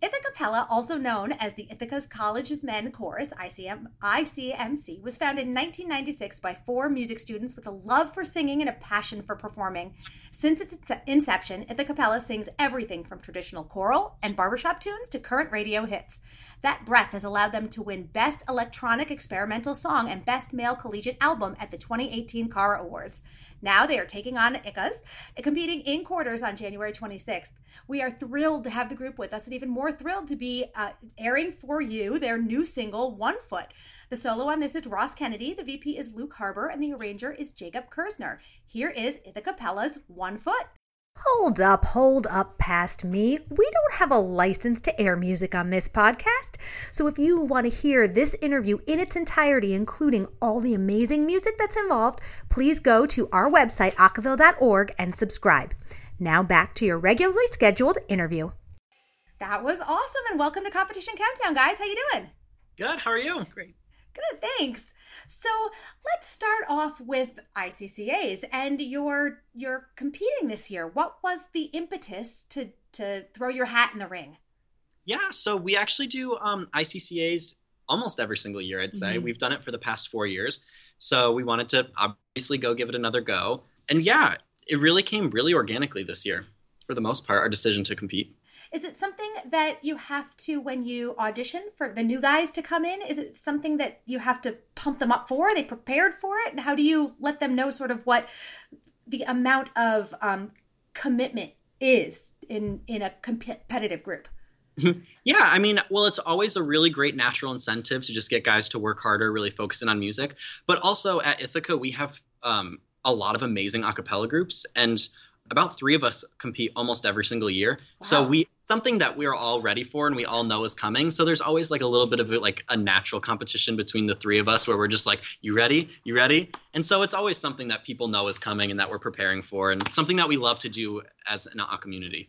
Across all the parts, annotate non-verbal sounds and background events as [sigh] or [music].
Ithacappella, also known as the Ithaca's College's Men Chorus, ICM, ICMC, was founded in 1996 by four music students with a love for singing and a passion for performing. Since its inception, Ithacappella sings everything from traditional choral and barbershop tunes to current radio hits. That breadth has allowed them to win Best Electronic Experimental Song and Best Male Collegiate Album at the 2018 CARA Awards. Now they are taking on ICCAs, competing in quarters on January 26th. We are thrilled to have the group with us and even more thrilled to be uh, airing for you their new single, One Foot. The solo on this is Ross Kennedy, the VP is Luke Harbor, and the arranger is Jacob Kersner. Here is Ithacappella's One Foot. Hold up, hold up past me. We don't have a license to air music on this podcast. So if you want to hear this interview in its entirety, including all the amazing music that's involved, please go to our website, acaville.org, and subscribe. Now back to your regularly scheduled interview. That was awesome, and welcome to Competition Countdown, guys. How you doing? Good. How are you? Great. Good, thanks. So let's start off with ICCAs and you're you're competing this year. What was the impetus to to throw your hat in the ring? Yeah, so we actually do um, ICCAs almost every single year. I'd say Mhm. we've done it for the past four years. So we wanted to obviously go give it another go, and yeah, it really came really organically this year. For the most part, our decision to compete. Is it something that you have to when you audition for the new guys to come in? Is it something that you have to pump them up for? Are they prepared for it? And how do you let them know sort of what the amount of um, commitment is in in a competitive group? [laughs] Yeah, I mean, well, it's always a really great natural incentive to just get guys to work harder, really focusing on music. But also at Ithaca, we have um, a lot of amazing a cappella groups, and about three of us compete almost every single year. So we something that we're all ready for and we all know is coming. So there's always like a little bit of like a natural competition between the three of us where we're just like, you ready? You ready? And so it's always something that people know is coming and that we're preparing for and something that we love to do as an a community.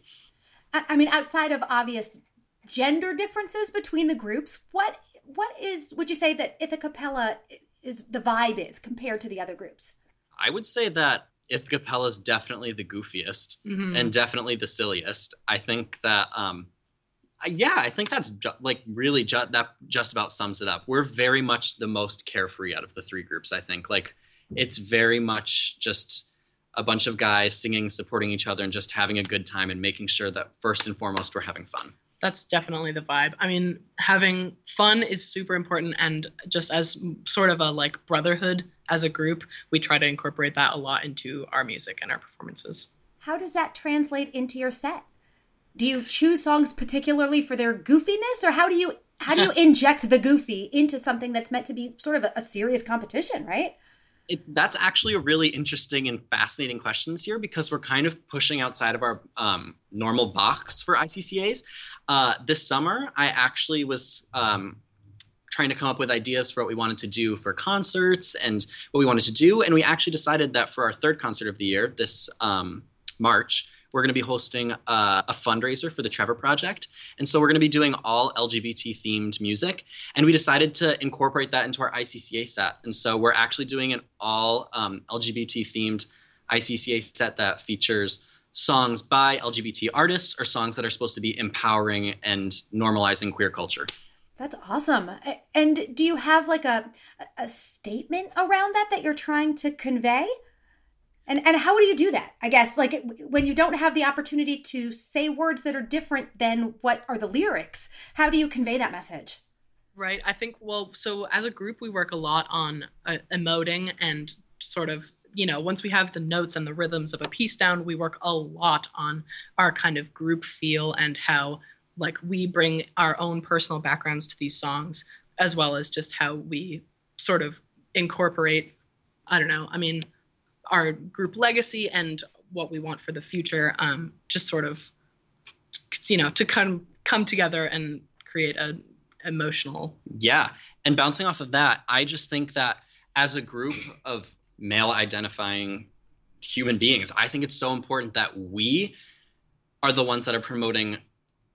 I mean, outside of obvious gender differences between the groups, what what is would you say that Ithacappella is the vibe is compared to the other groups? I would say that Ithacappella is definitely the goofiest Mhm. and definitely the silliest. I think that, um, yeah, I think that's ju- like really ju- that just about sums it up. We're very much the most carefree out of the three groups. I think like it's very much just a bunch of guys singing, supporting each other, and just having a good time and making sure that first and foremost we're having fun. That's definitely the vibe. I mean, having fun is super important, and just as sort of a like brotherhood as a group, we try to incorporate that a lot into our music and our performances. How does that translate into your set? Do you choose songs particularly for their goofiness, or how do you how do you [laughs] inject the goofy into something that's meant to be sort of a, a serious competition, right? it, that's actually a really interesting and fascinating question this year because we're kind of pushing outside of our um, normal box for ICCAs. Uh, this summer, I actually was um, trying to come up with ideas for what we wanted to do for concerts and what we wanted to do, and we actually decided that for our third concert of the year, this um, March, we're going to be hosting uh, a fundraiser for the Trevor Project, and so we're going to be doing all LGBT themed music. And we decided to incorporate that into our ICCA set. And so we're actually doing an all um, LGBT themed ICCA set that features songs by LGBT artists or songs that are supposed to be empowering and normalizing queer culture. That's awesome. And do you have like a a statement around that that you're trying to convey? And and how do you do that? I guess like when you don't have the opportunity to say words that are different than what are the lyrics, how do you convey that message? Right. I think, well, so as a group, we work a lot on uh, emoting and sort of, you know, once we have the notes and the rhythms of a piece down, we work a lot on our kind of group feel and how, like, we bring our own personal backgrounds to these songs, as well as just how we sort of incorporate, I don't know, I mean, our group legacy and what we want for the future, um, just sort of, you know, to come come together and create a emotional Yeah. And bouncing off of that, I just think that as a group of male identifying human beings, I think it's so important that we are the ones that are promoting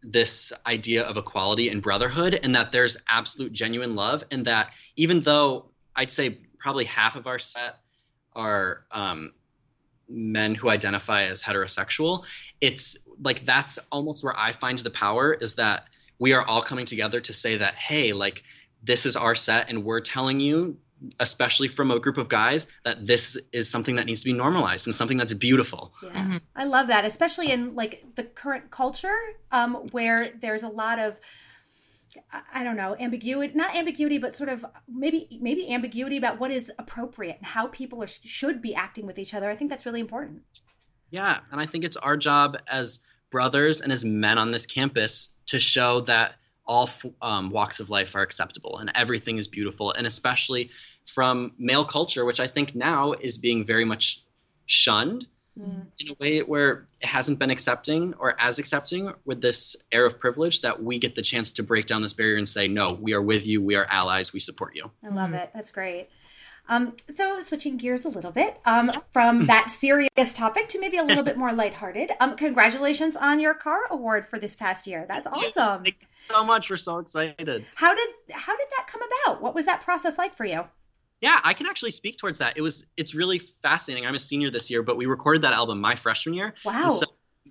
this idea of equality and brotherhood and that there's absolute genuine love and that even though i'd say probably half of our set are um, men who identify as heterosexual it's like that's almost where i find the power is that we are all coming together to say that hey like this is our set and we're telling you especially from a group of guys that this is something that needs to be normalized and something that's beautiful Yeah, Mhm. I love that, especially in like the current culture, um, where there's a lot of, I- I don't know, ambiguity, not ambiguity, but sort of maybe maybe ambiguity about what is appropriate and how people are should be acting with each other. I think that's really important. Yeah, and I think it's our job as brothers and as men on this campus to show that all um, walks of life are acceptable and everything is beautiful, and especially from male culture, which I think now is being very much shunned Mm. in a way where it hasn't been accepting or as accepting with this air of privilege that we get the chance to break down this barrier and say, no, we are with you, we are allies, we support you. I love it. That's great. Um, so switching gears a little bit um, from that serious topic to maybe a little bit more lighthearted. Um, congratulations on your CARA award for this past year. That's awesome. Thank you so much. We're so excited. How did how did that come about? What was that process like for you? Yeah, I can actually speak towards that. It was it's really fascinating. I'm a senior this year, but we recorded that album my freshman year. Wow. And so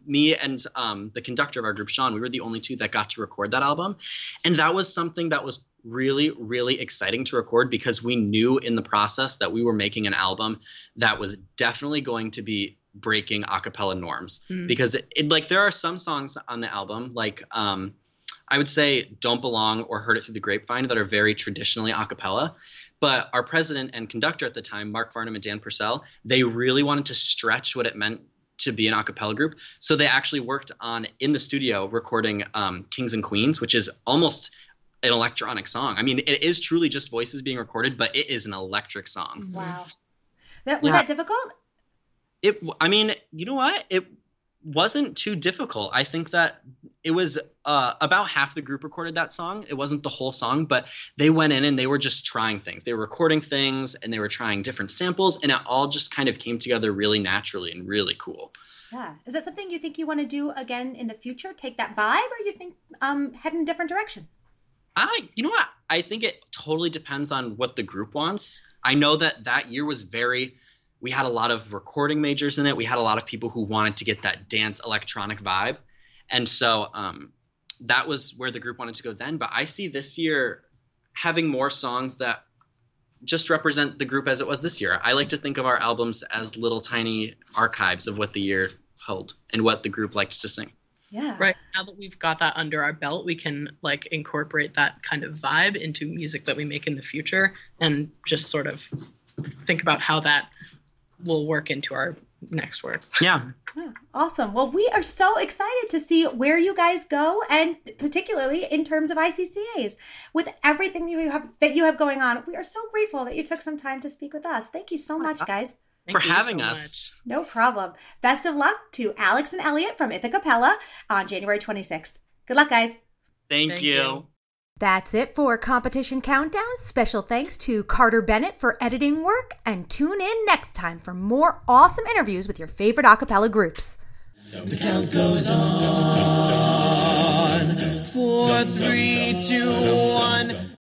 me and um, the conductor of our group, Sean, we were the only two that got to record that album, and that was something that was really, really exciting to record because we knew in the process that we were making an album that was definitely going to be breaking a cappella norms. Mm. Because it, it like there are some songs on the album like um, I would say "Don't Belong" or "Heard It Through the Grapevine" that are very traditionally a cappella. But our president and conductor at the time, Mark Farnham and Dan Purcell, they really wanted to stretch what it meant to be an a cappella group. So they actually worked on in the studio recording um, Kings and Queens, which is almost an electronic song. I mean, it is truly just voices being recorded, but it is an electric song. Wow. That was Yeah. that difficult? It, I mean, you know what? It wasn't too difficult. I think that it was uh, about half the group recorded that song. It wasn't the whole song, but they went in and they were just trying things. They were recording things and they were trying different samples, and it all just kind of came together really naturally and really cool. Yeah. Is that something you think you want to do again in the future? Take that vibe, or you think um, head in a different direction? I, you know what? I think it totally depends on what the group wants. I know that that year was very. We had a lot of recording majors in it. We had a lot of people who wanted to get that dance electronic vibe, and so um, that was where the group wanted to go then. But I see this year having more songs that just represent the group as it was this year. I like to think of our albums as little tiny archives of what the year held and what the group liked to sing. Yeah. Right now that we've got that under our belt, we can like incorporate that kind of vibe into music that we make in the future, and just sort of think about how that will work into our next work. Yeah, Yeah, Awesome. Well, we are so excited to see where you guys go, and particularly in terms of ICCAs, with everything that you have that you have going on. We are so grateful that you took some time to speak with us. Thank you so much, guys. Thank for having so us. much. No problem. Best of luck to Alex and Elliot from Ithacappella on January 26th. Good luck, guys. thank, Thank you. you. That's it for Competition Countdown. Special thanks to Carter Bennett for editing work, and tune in next time for more awesome interviews with your favorite a cappella groups. The count goes on. Four, three, two, one.